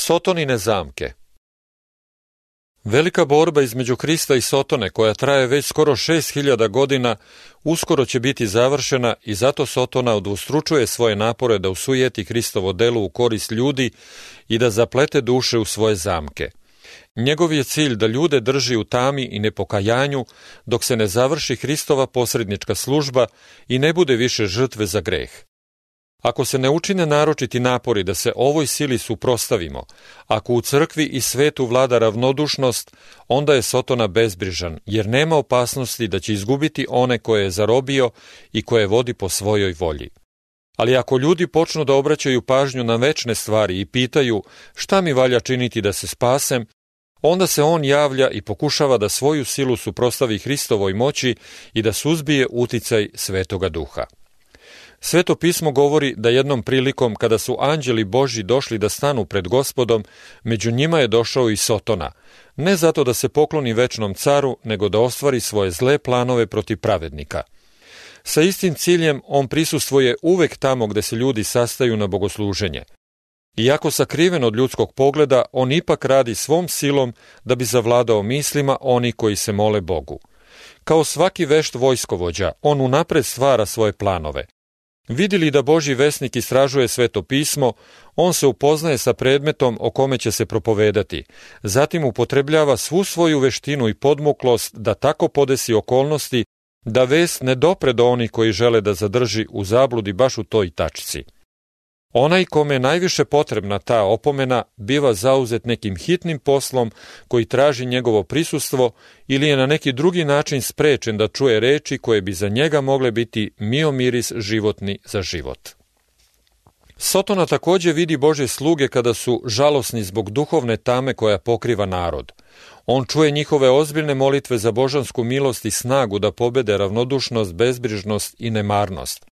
Sotonine zamke Velika borba između Krista i Sotone, koja traje već skoro 6000 godina, uskoro će biti završena i zato Sotona odvustručuje svoje napore da usujeti Hristovo delo u korist ljudi i da zaplete duše u svoje zamke. Njegov je cilj da ljude drži u tami i nepokajanju dok se ne završi Hristova posrednička služba i ne bude više žrtve za greh. Ako se ne učine naročiti napori da se ovoj sili suprostavimo, ako u crkvi i svetu vlada ravnodušnost, onda je Sotona bezbrižan, jer nema opasnosti da će izgubiti one koje je zarobio i koje vodi po svojoj volji. Ali ako ljudi počnu da obraćaju pažnju na večne stvari i pitaju šta mi valja činiti da se spasem, onda se on javlja i pokušava da svoju silu suprostavi Hristovoj moći i da suzbije uticaj Svetoga Duha. Sveto pismo govori da jednom prilikom kada su anđeli Boži došli da stanu pred gospodom, među njima je došao i Sotona, ne zato da se pokloni večnom caru, nego da ostvari svoje zle planove protiv pravednika. Sa istim ciljem on prisustvuje uvek tamo gde se ljudi sastaju na bogosluženje. Iako sakriven od ljudskog pogleda, on ipak radi svom silom da bi zavladao mislima oni koji se mole Bogu. Kao svaki vešt vojskovođa, on unapred stvara svoje planove – Vidili da Boži vesnik istražuje sveto pismo, on se upoznaje sa predmetom o kome će se propovedati, zatim upotrebljava svu svoju veštinu i podmuklost da tako podesi okolnosti da vest ne dopre do onih koji žele da zadrži u zabludi baš u toj tačci. Onaj kome je najviše potrebna ta opomena biva zauzet nekim hitnim poslom koji traži njegovo prisustvo ili je na neki drugi način sprečen da čuje reči koje bi za njega mogle biti miomiris životni za život. Sotona takođe vidi Bože sluge kada su žalosni zbog duhovne tame koja pokriva narod. On čuje njihove ozbiljne molitve za božansku milost i snagu da pobede ravnodušnost, bezbrižnost i nemarnost.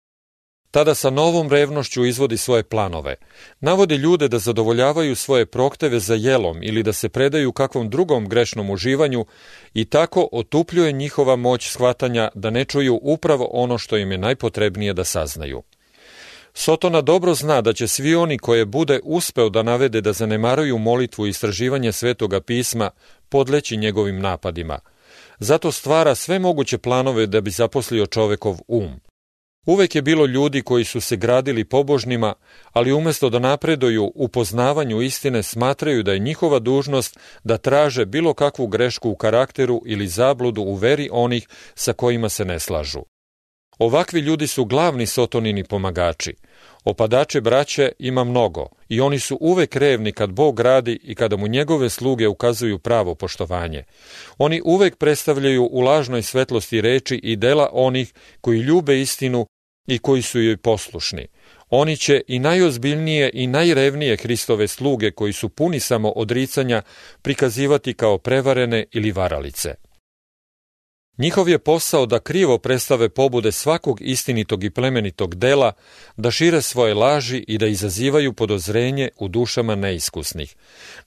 Tada sa novom revnošću izvodi svoje planove. Navodi ljude da zadovoljavaju svoje prokteve za jelom ili da se predaju kakvom drugom grešnom uživanju i tako otupljuje njihova moć shvatanja da ne čuju upravo ono što im je najpotrebnije da saznaju. Sotona dobro zna da će svi oni koje bude uspeo da navede da zanemaruju molitvu i istraživanje svetoga pisma podleći njegovim napadima. Zato stvara sve moguće planove da bi zaposlio čovekov um. Uvek je bilo ljudi koji su se gradili pobožnima, ali umesto da napreduju u poznavanju istine smatraju da je njihova dužnost da traže bilo kakvu grešku u karakteru ili zabludu u veri onih sa kojima se ne slažu. Ovakvi ljudi su glavni sotonini pomagači. Opadače braće ima mnogo i oni su uvek revni kad Bog radi i kada mu njegove sluge ukazuju pravo poštovanje. Oni uvek predstavljaju u lažnoj svetlosti reči i dela onih koji ljube istinu i koji su joj poslušni. Oni će i najozbiljnije i najrevnije Hristove sluge koji su puni samo odricanja prikazivati kao prevarene ili varalice. Njihov je posao da krivo predstave pobude svakog istinitog i plemenitog dela, da šire svoje laži i da izazivaju podozrenje u dušama neiskusnih.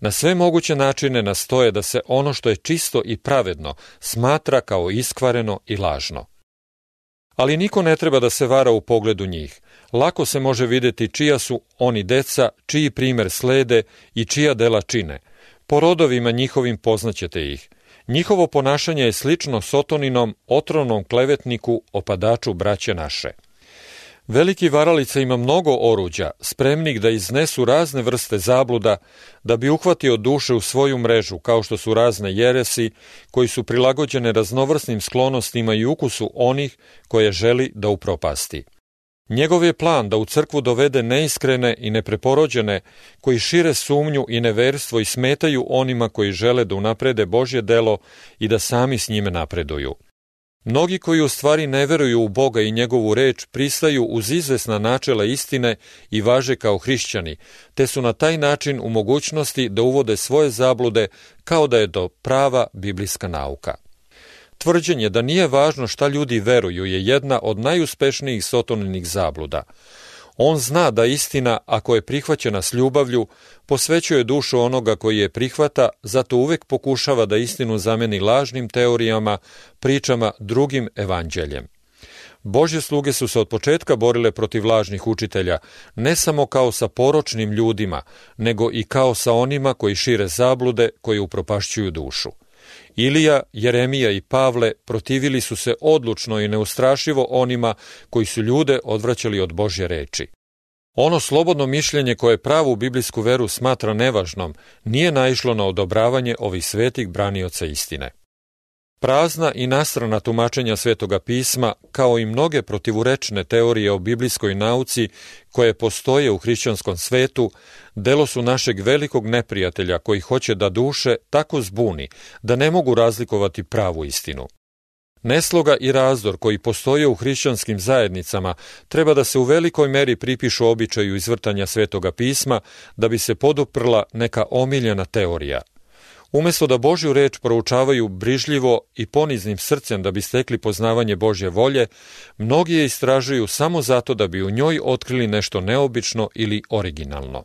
Na sve moguće načine nastoje da se ono što je čisto i pravedno smatra kao iskvareno i lažno. Ali niko ne treba da se vara u pogledu njih. Lako se može videti čija su oni deca, čiji primer slede i čija dela čine. Po rodovima njihovim poznaćete ih. Njihovo ponašanje je slično Sotoninom, otrovnom klevetniku, opadaču braće naše. Veliki varalica ima mnogo oruđa, spremnih da iznesu razne vrste zabluda, da bi uhvatio duše u svoju mrežu, kao što su razne jeresi, koji su prilagođene raznovrsnim sklonostima i ukusu onih koje želi da upropasti. Njegov je plan da u crkvu dovede neiskrene i nepreporođene, koji šire sumnju i neverstvo i smetaju onima koji žele da unaprede Božje delo i da sami s njime napreduju. Mnogi koji u stvari ne veruju u Boga i njegovu reč pristaju uz izvesna načela istine i važe kao hrišćani, te su na taj način u mogućnosti da uvode svoje zablude kao da je to prava biblijska nauka. Tvrđenje da nije važno šta ljudi veruju je jedna od najuspešnijih sotoninih zabluda – On zna da istina, ako je prihvaćena s ljubavlju, posvećuje dušu onoga koji je prihvata, zato uvek pokušava da istinu zameni lažnim teorijama, pričama, drugim evanđeljem. Božje sluge su se od početka borile protiv lažnih učitelja, ne samo kao sa poročnim ljudima, nego i kao sa onima koji šire zablude koji upropašćuju dušu. Ilija, Jeremija i Pavle protivili su se odlučno i neustrašivo onima koji su ljude odvraćali od Božje reči. Ono slobodno mišljenje koje pravu biblijsku veru smatra nevažnom nije naišlo na odobravanje ovih svetih branioca istine. Prazna i nastrana tumačenja Svetoga pisma, kao i mnoge protivurečne teorije o biblijskoj nauci koje postoje u hrišćanskom svetu, delo su našeg velikog neprijatelja koji hoće da duše tako zbuni da ne mogu razlikovati pravu istinu. Nesloga i razdor koji postoje u hrišćanskim zajednicama treba da se u velikoj meri pripišu običaju izvrtanja Svetoga pisma da bi se poduprla neka omiljena teorija – Umesto da Božju reč proučavaju brižljivo i poniznim srcem da bi stekli poznavanje Božje volje, mnogi je istražuju samo zato da bi u njoj otkrili nešto neobično ili originalno.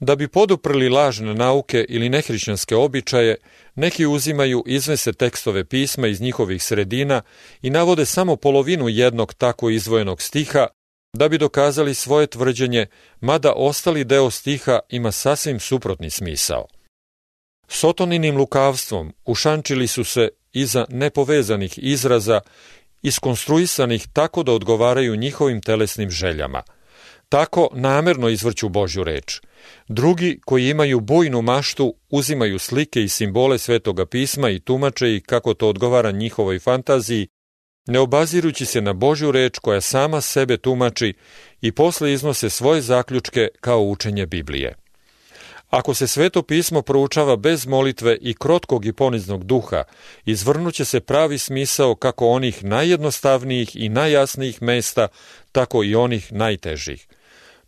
Da bi poduprli lažne nauke ili nehrišćanske običaje, neki uzimaju izvese tekstove pisma iz njihovih sredina i navode samo polovinu jednog tako izvojenog stiha da bi dokazali svoje tvrđenje, mada ostali deo stiha ima sasvim suprotni smisao. Sotoninim lukavstvom ušančili su se iza nepovezanih izraza iskonstruisanih tako da odgovaraju njihovim telesnim željama. Tako namerno izvrću Božju reč. Drugi koji imaju bujnu maštu uzimaju slike i simbole Svetoga pisma i tumače ih kako to odgovara njihovoj fantaziji, ne obazirući se na Božju reč koja sama sebe tumači i posle iznose svoje zaključke kao učenje Biblije. Ako se sveto pismo proučava bez molitve i krotkog i poniznog duha, izvrnuće se pravi smisao kako onih najjednostavnijih i najjasnijih mesta, tako i onih najtežih.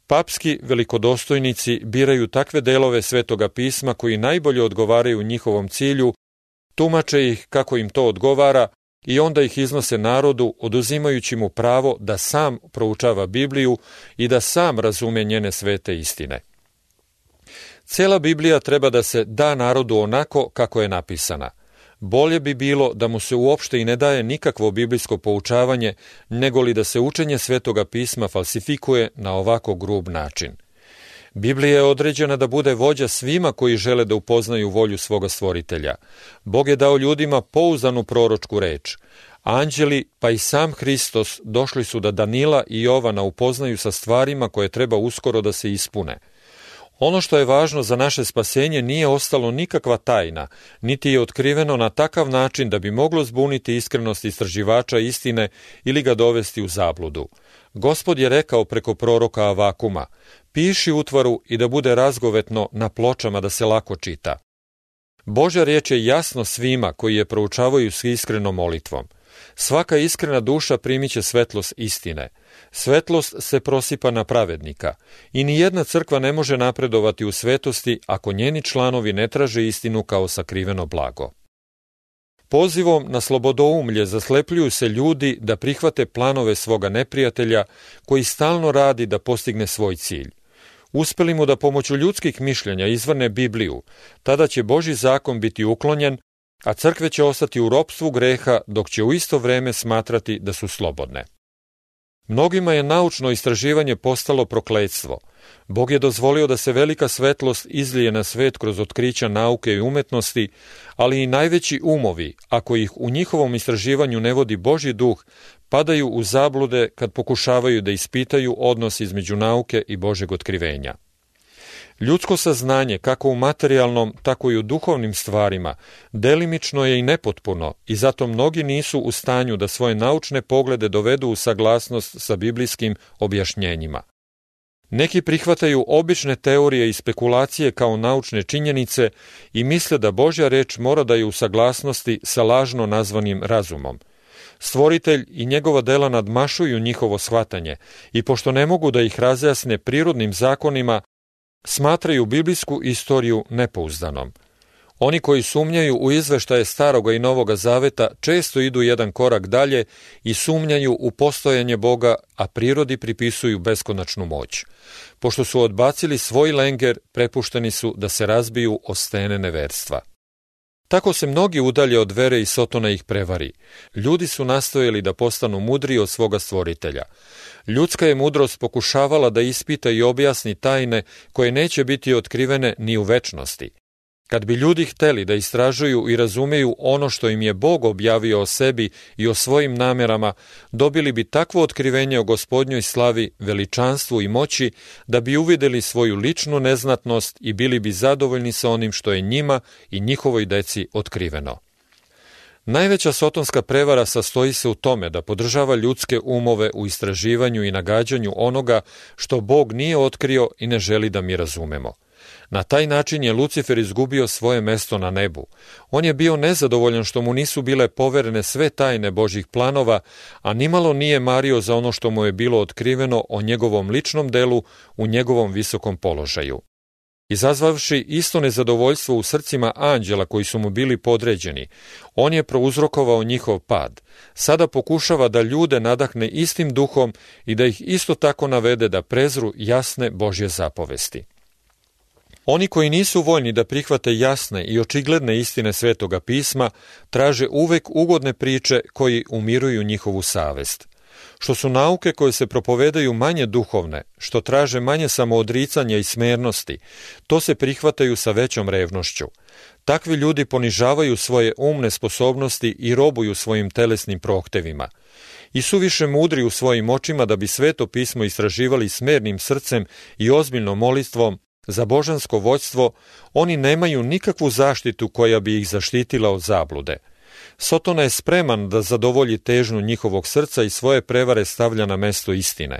Papski velikodostojnici biraju takve delove svetoga pisma koji najbolje odgovaraju njihovom cilju, tumače ih kako im to odgovara i onda ih iznose narodu oduzimajući mu pravo da sam proučava Bibliju i da sam razume njene svete istine. Cela Biblija treba da se da narodu onako kako je napisana. Bolje bi bilo da mu se uopšte i ne daje nikakvo biblijsko poučavanje, nego li da se učenje Svetoga pisma falsifikuje na ovako grub način. Biblija je određena da bude vođa svima koji žele da upoznaju volju svoga stvoritelja. Bog je dao ljudima pouzdanu proročku reč. Anđeli, pa i sam Hristos, došli su da Danila i Jovana upoznaju sa stvarima koje treba uskoro da se ispune – Ono što je važno za naše spasenje nije ostalo nikakva tajna, niti je otkriveno na takav način da bi moglo zbuniti iskrenost istraživača istine ili ga dovesti u zabludu. Gospod je rekao preko proroka Avakuma, piši utvaru i da bude razgovetno na pločama da se lako čita. Božja riječ je jasno svima koji je proučavaju s iskrenom molitvom. Svaka iskrena duša primiće svetlost istine – Svetlost se prosipa na pravednika i ni jedna crkva ne može napredovati u svetosti ako njeni članovi ne traže istinu kao sakriveno blago. Pozivom na slobodoumlje zaslepljuju se ljudi da prihvate planove svoga neprijatelja koji stalno radi da postigne svoj cilj. Uspeli mu da pomoću ljudskih mišljenja izvrne Bibliju, tada će Boži zakon biti uklonjen, a crkve će ostati u ropstvu greha dok će u isto vreme smatrati da su slobodne. Mnogima je naučno istraživanje postalo prokledstvo. Bog je dozvolio da se velika svetlost izlije na svet kroz otkrića nauke i umetnosti, ali i najveći umovi, ako ih u njihovom istraživanju ne vodi Božji duh, padaju u zablude kad pokušavaju da ispitaju odnos između nauke i Božeg otkrivenja. Ljudsko saznanje, kako u materijalnom, tako i u duhovnim stvarima, delimično je i nepotpuno i zato mnogi nisu u stanju da svoje naučne poglede dovedu u saglasnost sa biblijskim objašnjenjima. Neki prihvataju obične teorije i spekulacije kao naučne činjenice i misle da Božja reč mora da je u saglasnosti sa lažno nazvanim razumom. Stvoritelj i njegova dela nadmašuju njihovo shvatanje i pošto ne mogu da ih razjasne prirodnim zakonima, smatraju biblijsku istoriju nepouzdanom. Oni koji sumnjaju u izveštaje Staroga i Novoga Zaveta često idu jedan korak dalje i sumnjaju u postojanje Boga, a prirodi pripisuju beskonačnu moć. Pošto su odbacili svoj lenger, prepušteni su da se razbiju o stene neverstva. Tako se mnogi udalje od vere i Sotona ih prevari. Ljudi su nastojali da postanu mudri od svoga stvoritelja. Ljudska je mudrost pokušavala da ispita i objasni tajne koje neće biti otkrivene ni u večnosti. Kad bi ljudi hteli da istražuju i razumeju ono što im je Bog objavio o sebi i o svojim namerama, dobili bi takvo otkrivenje o gospodnjoj slavi, veličanstvu i moći da bi uvideli svoju ličnu neznatnost i bili bi zadovoljni sa onim što je njima i njihovoj deci otkriveno. Najveća sotonska prevara sastoji se u tome da podržava ljudske umove u istraživanju i nagađanju onoga što Bog nije otkrio i ne želi da mi razumemo. Na taj način je Lucifer izgubio svoje mesto na nebu. On je bio nezadovoljan što mu nisu bile poverene sve tajne Božih planova, a nimalo nije mario za ono što mu je bilo otkriveno o njegovom ličnom delu u njegovom visokom položaju. Izazvavši isto nezadovoljstvo u srcima anđela koji su mu bili podređeni, on je prouzrokovao njihov pad. Sada pokušava da ljude nadahne istim duhom i da ih isto tako navede da prezru jasne Božje zapovesti. Oni koji nisu voljni da prihvate jasne i očigledne istine Svetoga pisma, traže uvek ugodne priče koji umiruju njihovu savest. Što su nauke koje se propovedaju manje duhovne, što traže manje samoodricanja i smernosti, to se prihvataju sa većom revnošću. Takvi ljudi ponižavaju svoje umne sposobnosti i robuju svojim telesnim prohtevima. I su više mudri u svojim očima da bi sveto pismo istraživali smernim srcem i ozbiljnom molitvom, Za božansko vođstvo oni nemaju nikakvu zaštitu koja bi ih zaštitila od zablude. Sotona je spreman da zadovolji težnju njihovog srca i svoje prevare stavlja na mesto istine.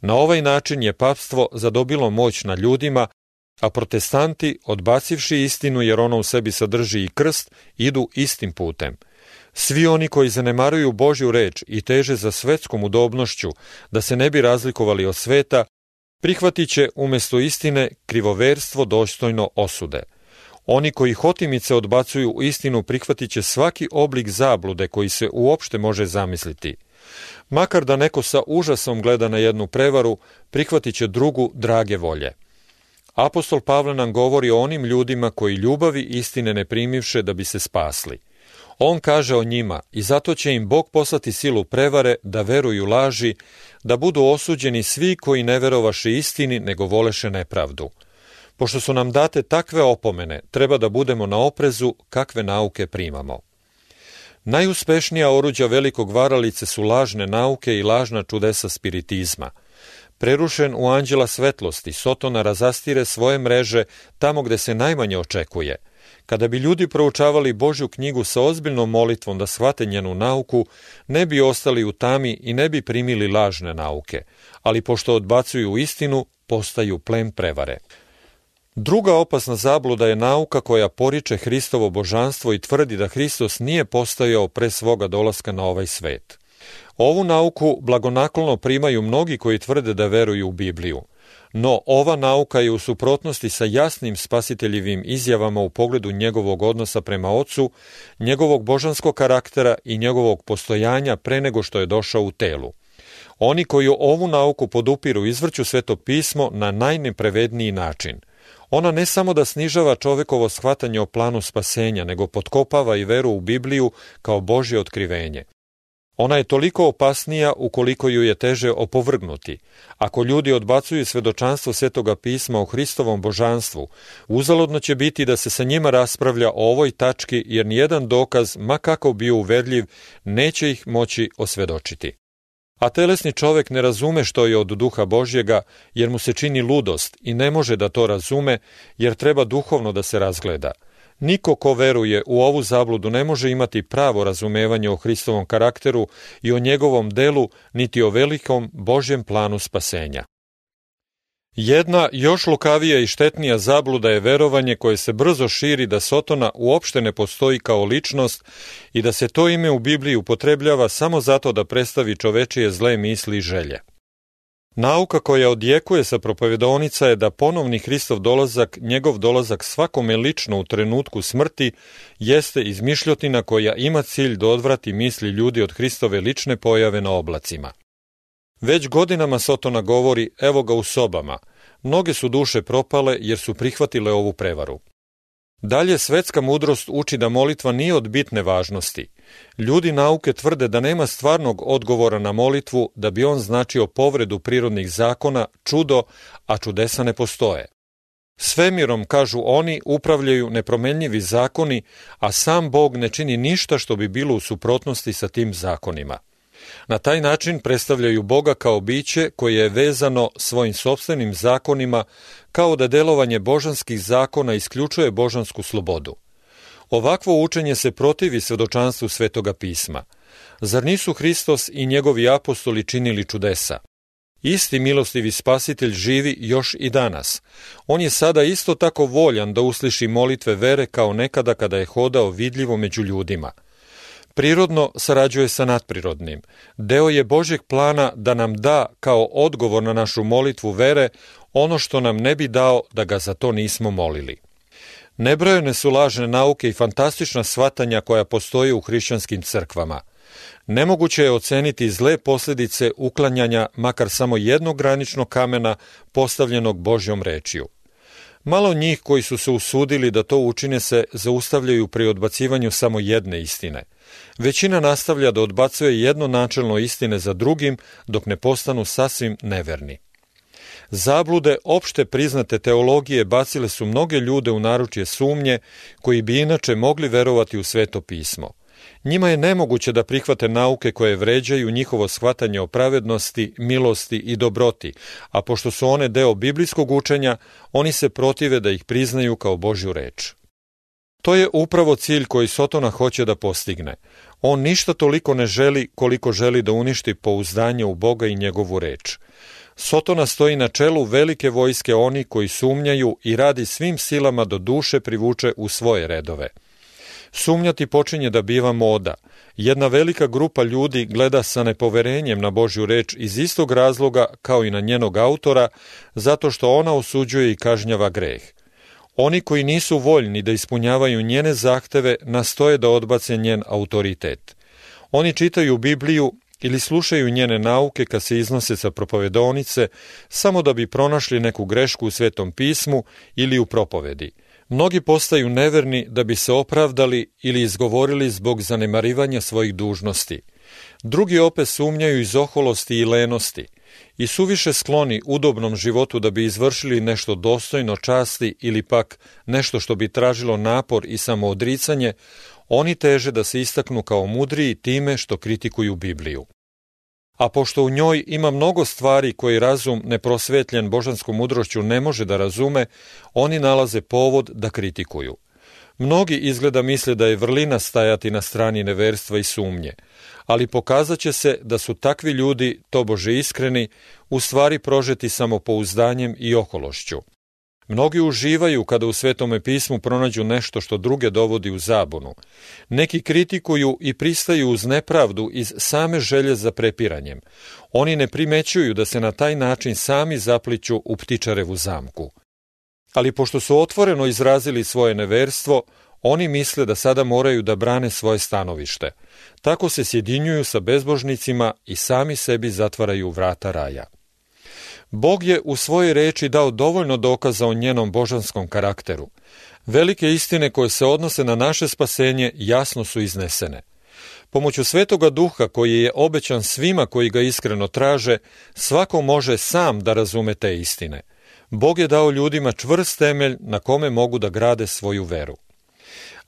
Na ovaj način je papstvo zadobilo moć na ljudima, a protestanti, odbacivši istinu jer ona u sebi sadrži i krst, idu istim putem. Svi oni koji zanemaruju Božju reč i teže za svetskom udobnošću, da se ne bi razlikovali od sveta, prihvatit će umesto istine krivoverstvo dostojno osude. Oni koji hotimice odbacuju istinu prihvatit će svaki oblik zablude koji se uopšte može zamisliti. Makar da neko sa užasom gleda na jednu prevaru, prihvatit će drugu drage volje. Apostol Pavle nam govori o onim ljudima koji ljubavi istine ne primivše da bi se spasli. On kaže o njima i zato će im Bog poslati silu prevare da veruju laži, da budu osuđeni svi koji ne verovaše istini nego voleše nepravdu. Pošto su nam date takve opomene, treba da budemo na oprezu kakve nauke primamo. Najuspešnija oruđa velikog varalice su lažne nauke i lažna čudesa spiritizma. Prerušen u anđela svetlosti, Sotona razastire svoje mreže tamo gde se najmanje očekuje – Kada bi ljudi proučavali Božju knjigu sa ozbiljnom molitvom da shvate njenu nauku, ne bi ostali u tami i ne bi primili lažne nauke, ali pošto odbacuju istinu, postaju plen prevare. Druga opasna zabluda je nauka koja poriče Hristovo božanstvo i tvrdi da Hristos nije postojao pre svoga dolaska na ovaj svet. Ovu nauku blagonaklono primaju mnogi koji tvrde da veruju u Bibliju. No, ova nauka je u suprotnosti sa jasnim spasiteljivim izjavama u pogledu njegovog odnosa prema ocu, njegovog božanskog karaktera i njegovog postojanja pre nego što je došao u telu. Oni koji ovu nauku podupiru izvrću sveto pismo na najneprevedniji način. Ona ne samo da snižava čovekovo shvatanje o planu spasenja, nego potkopava i veru u Bibliju kao Božje otkrivenje. Ona je toliko opasnija ukoliko ju je teže opovrgnuti. Ako ljudi odbacuju svedočanstvo Svetoga pisma o Hristovom božanstvu, uzalodno će biti da se sa njima raspravlja o ovoj tački, jer nijedan dokaz, ma kako bio uverljiv, neće ih moći osvedočiti. A telesni čovek ne razume što je od duha Božjega, jer mu se čini ludost i ne može da to razume, jer treba duhovno da se razgleda – Niko ko veruje u ovu zabludu ne može imati pravo razumevanje o Hristovom karakteru i o njegovom delu, niti o velikom Božjem planu spasenja. Jedna još lukavija i štetnija zabluda je verovanje koje se brzo širi da Sotona uopšte ne postoji kao ličnost i da se to ime u Bibliji upotrebljava samo zato da predstavi čovečije zle misli i želje. Nauka koja odjekuje sa propovedonica je da ponovni Hristov dolazak, njegov dolazak svakome lično u trenutku smrti, jeste izmišljotina koja ima cilj da odvrati misli ljudi od Hristove lične pojave na oblacima. Već godinama Sotona govori, evo ga u sobama, mnoge su duše propale jer su prihvatile ovu prevaru. Dalje, svetska mudrost uči da molitva nije od bitne važnosti. Ljudi nauke tvrde da nema stvarnog odgovora na molitvu da bi on značio povredu prirodnih zakona, čudo, a čudesa ne postoje. Svemirom, kažu oni, upravljaju nepromenljivi zakoni, a sam Bog ne čini ništa što bi bilo u suprotnosti sa tim zakonima. Na taj način predstavljaju Boga kao biće koje je vezano svojim sobstvenim zakonima kao da delovanje božanskih zakona isključuje božansku slobodu. Ovakvo učenje se protivi svedočanstvu Svetoga pisma. Zar nisu Hristos i njegovi apostoli činili čudesa? Isti milostivi spasitelj živi još i danas. On je sada isto tako voljan da usliši molitve vere kao nekada kada je hodao vidljivo među ljudima. Prirodno sarađuje sa nadprirodnim. Deo je Božjeg plana da nam da kao odgovor na našu molitvu vere ono što nam ne bi dao da ga za to nismo molili. Nebrojene su lažne nauke i fantastična svatanja koja postoje u hrišćanskim crkvama. Nemoguće je oceniti zle posljedice uklanjanja makar samo jednog graničnog kamena postavljenog Božjom rečiju. Malo njih koji su se usudili da to učine se zaustavljaju pri odbacivanju samo jedne istine. Većina nastavlja da odbacuje jedno načelno istine za drugim dok ne postanu sasvim neverni. Zablude opšte priznate teologije bacile su mnoge ljude u naručje sumnje koji bi inače mogli verovati u sveto pismo. Njima je nemoguće da prihvate nauke koje vređaju njihovo shvatanje o pravednosti, milosti i dobroti, a pošto su one deo biblijskog učenja, oni se protive da ih priznaju kao Božju reč. To je upravo cilj koji Sotona hoće da postigne. On ništa toliko ne želi koliko želi da uništi pouzdanje u Boga i njegovu reč. Sotona stoji na čelu velike vojske oni koji sumnjaju i radi svim silama do duše privuče u svoje redove. Sumnjati počinje da biva moda. Jedna velika grupa ljudi gleda sa nepoverenjem na Božju reč iz istog razloga kao i na njenog autora, zato što ona osuđuje i kažnjava greh. Oni koji nisu voljni da ispunjavaju njene zahteve nastoje da odbace njen autoritet. Oni čitaju Bibliju ili slušaju njene nauke kad se iznose sa propovedonice samo da bi pronašli neku grešku u Svetom pismu ili u propovedi. Mnogi postaju neverni da bi se opravdali ili izgovorili zbog zanemarivanja svojih dužnosti. Drugi opet sumnjaju iz oholosti i lenosti i suviše skloni udobnom životu da bi izvršili nešto dostojno časti ili pak nešto što bi tražilo napor i samoodricanje, oni teže da se istaknu kao mudriji time što kritikuju Bibliju. A pošto u njoj ima mnogo stvari koje razum neprosvetljen božanskom mudrošću ne može da razume, oni nalaze povod da kritikuju. Mnogi izgleda misle da je vrlina stajati na strani neverstva i sumnje, ali pokazat će se da su takvi ljudi, tobože iskreni, u stvari prožeti samopouzdanjem i okološću. Mnogi uživaju kada u Svetome pismu pronađu nešto što druge dovodi u zabunu. Neki kritikuju i pristaju uz nepravdu iz same želje za prepiranjem. Oni ne primećuju da se na taj način sami zapliću u ptičarevu zamku. Ali pošto su otvoreno izrazili svoje neverstvo, oni misle da sada moraju da brane svoje stanovište. Tako se sjedinjuju sa bezbožnicima i sami sebi zatvaraju vrata raja. Bog je u svojoj reči dao dovoljno dokaza o njenom božanskom karakteru. Velike istine koje se odnose na naše spasenje jasno su iznesene. Pomoću Svetoga Duha koji je obećan svima koji ga iskreno traže, svako može sam da razume te istine. Bog je dao ljudima čvrst temelj na kome mogu da grade svoju veru.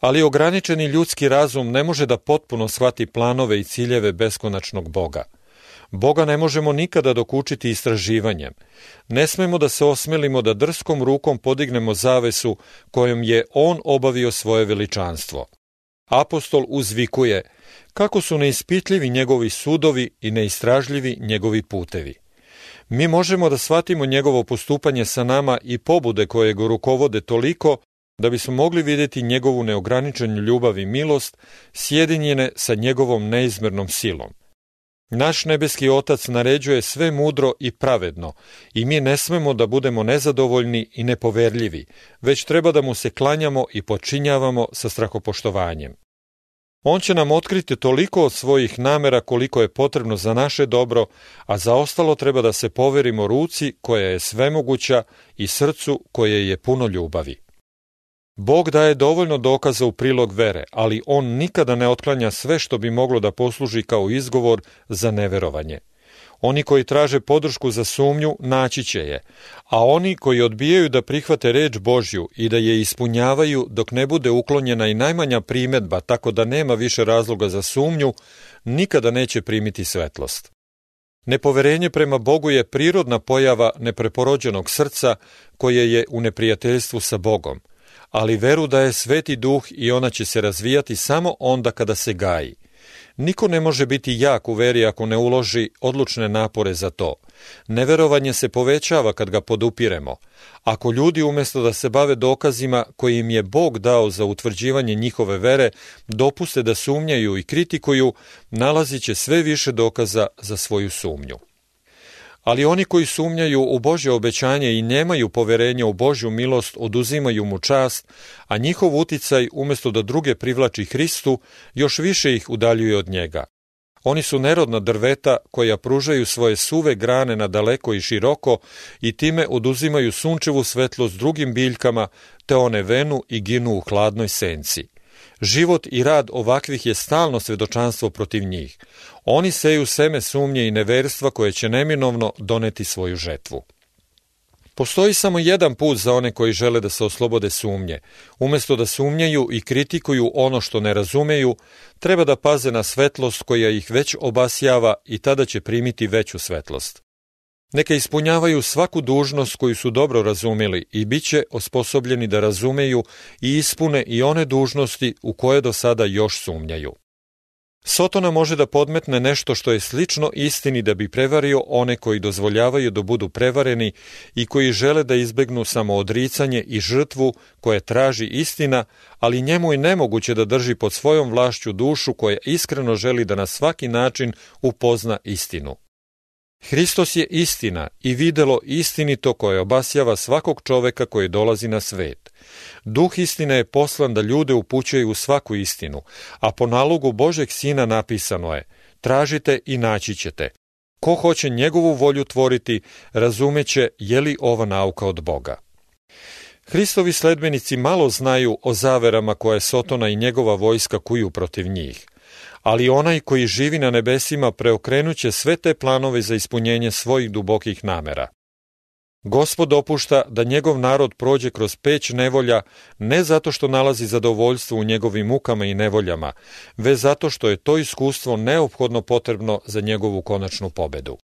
Ali ograničeni ljudski razum ne može da potpuno shvati planove i ciljeve beskonačnog Boga – Boga ne možemo nikada dokučiti istraživanjem. Ne smemo da se osmelimo da drskom rukom podignemo zavesu kojom je On obavio svoje veličanstvo. Apostol uzvikuje kako su neispitljivi njegovi sudovi i neistražljivi njegovi putevi. Mi možemo da shvatimo njegovo postupanje sa nama i pobude koje go rukovode toliko da bismo mogli vidjeti njegovu neograničenu ljubav i milost sjedinjene sa njegovom neizmernom silom. Naš nebeski otac naređuje sve mudro i pravedno i mi ne smemo da budemo nezadovoljni i nepoverljivi, već treba da mu se klanjamo i počinjavamo sa strahopoštovanjem. On će nam otkriti toliko od svojih namera koliko je potrebno za naše dobro, a za ostalo treba da se poverimo ruci koja je svemoguća i srcu koje je puno ljubavi. Bog daje dovoljno dokaza u prilog vere, ali on nikada ne otklanja sve što bi moglo da posluži kao izgovor za neverovanje. Oni koji traže podršku za sumnju naći će je, a oni koji odbijaju da prihvate reč Božju i da je ispunjavaju dok ne bude uklonjena i najmanja primetba tako da nema više razloga za sumnju, nikada neće primiti svetlost. Nepoverenje prema Bogu je prirodna pojava nepreporođenog srca koje je u neprijateljstvu sa Bogom, ali veru da je sveti duh i ona će se razvijati samo onda kada se gaji. Niko ne može biti jak u veri ako ne uloži odlučne napore za to. Neverovanje se povećava kad ga podupiremo. Ako ljudi umjesto da se bave dokazima koji im je Bog dao za utvrđivanje njihove vere, dopuste da sumnjaju i kritikuju, nalazit će sve više dokaza za svoju sumnju. Ali oni koji sumnjaju u Božje obećanje i nemaju poverenja u Božju milost, oduzimaju mu čast, a njihov uticaj, umjesto da druge privlači Hristu, još više ih udaljuje od njega. Oni su nerodna drveta koja pružaju svoje suve grane na daleko i široko i time oduzimaju sunčevu svetlost drugim biljkama, te one venu i ginu u hladnoj senci. Život i rad ovakvih je stalno svedočanstvo protiv njih. Oni seju seme sumnje i neverstva koje će neminovno doneti svoju žetvu. Postoji samo jedan put za one koji žele da se oslobode sumnje. Umjesto da sumnjaju i kritikuju ono što ne razumeju, treba da paze na svetlost koja ih već obasjava i tada će primiti veću svetlost. Neka ispunjavaju svaku dužnost koju su dobro razumeli i bit će osposobljeni da razumeju i ispune i one dužnosti u koje do sada još sumnjaju. Sotona može da podmetne nešto što je slično istini da bi prevario one koji dozvoljavaju da budu prevareni i koji žele da izbegnu samoodricanje i žrtvu koje traži istina, ali njemu je nemoguće da drži pod svojom vlašću dušu koja iskreno želi da na svaki način upozna istinu. Hristos je istina i videlo istinito koje obasjava svakog čoveka koji dolazi na svet. Duh istine je poslan da ljude upućuje u svaku istinu, a po nalogu Božeg Sina napisano je Tražite i naći ćete. Ko hoće njegovu volju tvoriti, razumeće je li ova nauka od Boga. Hristovi sledbenici malo znaju o zaverama koje Sotona i njegova vojska kuju protiv njih ali onaj koji živi na nebesima preokrenuće sve te planove za ispunjenje svojih dubokih namera. Gospod dopušta da njegov narod prođe kroz peć nevolja ne zato što nalazi zadovoljstvo u njegovim mukama i nevoljama, već zato što je to iskustvo neophodno potrebno za njegovu konačnu pobedu.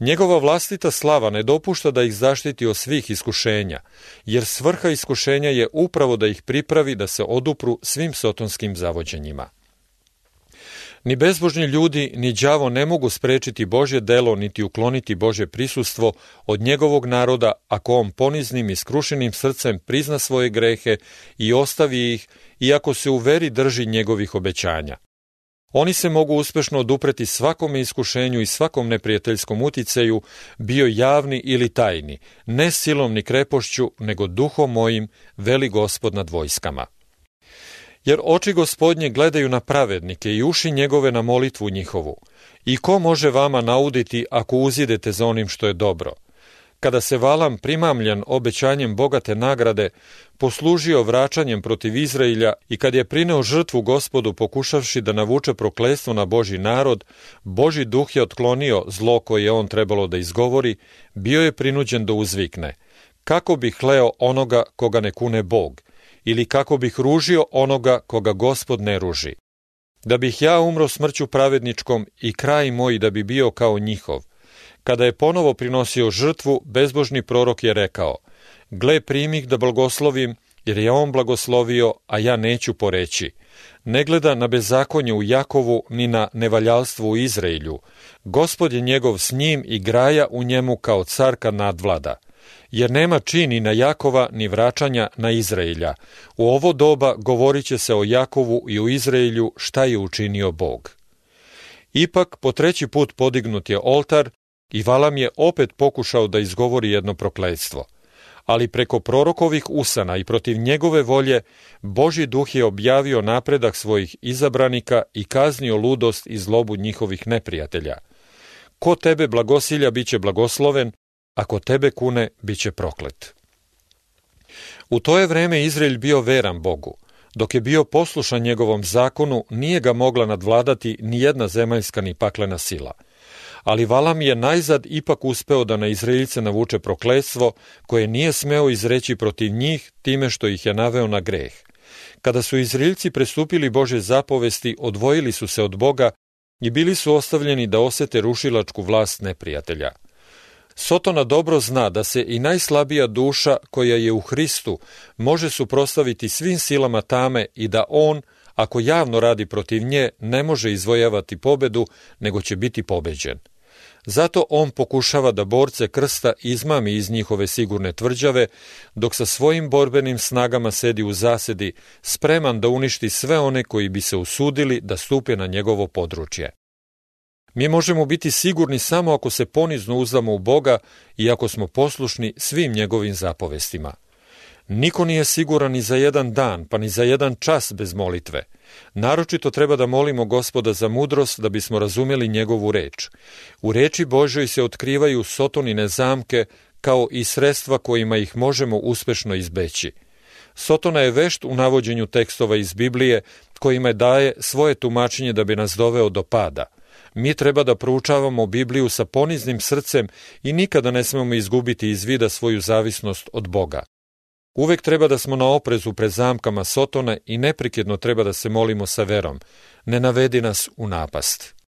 Njegova vlastita slava ne dopušta da ih zaštiti od svih iskušenja, jer svrha iskušenja je upravo da ih pripravi da se odupru svim sotonskim zavođenjima. Ni bezbožni ljudi, ni đavo ne mogu sprečiti Božje delo, niti ukloniti Božje prisustvo od njegovog naroda, ako on poniznim i skrušenim srcem prizna svoje grehe i ostavi ih, iako se u veri drži njegovih obećanja. Oni se mogu uspešno odupreti svakome iskušenju i svakom neprijateljskom uticeju, bio javni ili tajni, ne silom ni krepošću, nego duhom mojim, veli gospod nad vojskama. Jer oči gospodnje gledaju na pravednike i uši njegove na molitvu njihovu. I ko može vama nauditi ako uzidete za onim što je dobro? Kada se Valam primamljan obećanjem bogate nagrade, poslužio vraćanjem protiv Izrailja i kad je prineo žrtvu gospodu pokušavši da navuče proklestvo na Boži narod, Boži duh je otklonio zlo koje je on trebalo da izgovori, bio je prinuđen da uzvikne. Kako bi hleo onoga koga ne kune Bog – ili kako bih ružio onoga koga gospod ne ruži. Da bih ja umro smrću pravedničkom i kraj moj da bi bio kao njihov. Kada je ponovo prinosio žrtvu, bezbožni prorok je rekao, gle primih da blagoslovim, jer je on blagoslovio, a ja neću poreći. Ne gleda na bezakonje u Jakovu, ni na nevaljalstvo u Izraelju. Gospod je njegov s njim i graja u njemu kao carka nadvlada jer nema čini na Jakova ni vraćanja na Izraelja. U ovo doba govorit će se o Jakovu i o Izraelju šta je učinio Bog. Ipak, po treći put podignut je oltar i Valam je opet pokušao da izgovori jedno prokledstvo. Ali preko prorokovih usana i protiv njegove volje, Boži duh je objavio napredak svojih izabranika i kaznio ludost i zlobu njihovih neprijatelja. Ko tebe blagosilja, bit će blagosloven, ako tebe kune, bit će proklet. U to je vreme Izrael bio veran Bogu. Dok je bio poslušan njegovom zakonu, nije ga mogla nadvladati ni jedna zemaljska ni paklena sila. Ali Valam je najzad ipak uspeo da na Izraelice navuče prokletstvo, koje nije smeo izreći protiv njih time što ih je naveo na greh. Kada su Izraelci prestupili Bože zapovesti, odvojili su se od Boga i bili su ostavljeni da osete rušilačku vlast neprijatelja. Sotona dobro zna da se i najslabija duša koja je u Hristu može suprostaviti svim silama tame i da on, ako javno radi protiv nje, ne može izvojavati pobedu, nego će biti pobeđen. Zato on pokušava da borce krsta izmami iz njihove sigurne tvrđave, dok sa svojim borbenim snagama sedi u zasedi, spreman da uništi sve one koji bi se usudili da stupe na njegovo područje. Mi možemo biti sigurni samo ako se ponizno uzdamo u Boga i ako smo poslušni svim njegovim zapovestima. Niko nije siguran ni za jedan dan, pa ni za jedan čas bez molitve. Naročito treba da molimo gospoda za mudrost da bismo razumeli njegovu reč. U reči Božoj se otkrivaju sotonine zamke kao i sredstva kojima ih možemo uspešno izbeći. Sotona je vešt u navođenju tekstova iz Biblije kojima daje svoje tumačenje da bi nas doveo do pada. Mi treba da proučavamo Bibliju sa poniznim srcem i nikada ne smemo izgubiti iz vida svoju zavisnost od Boga. Uvek treba da smo na oprezu pred zamkama Sotona i neprekidno treba da se molimo sa verom. Ne navedi nas u napast.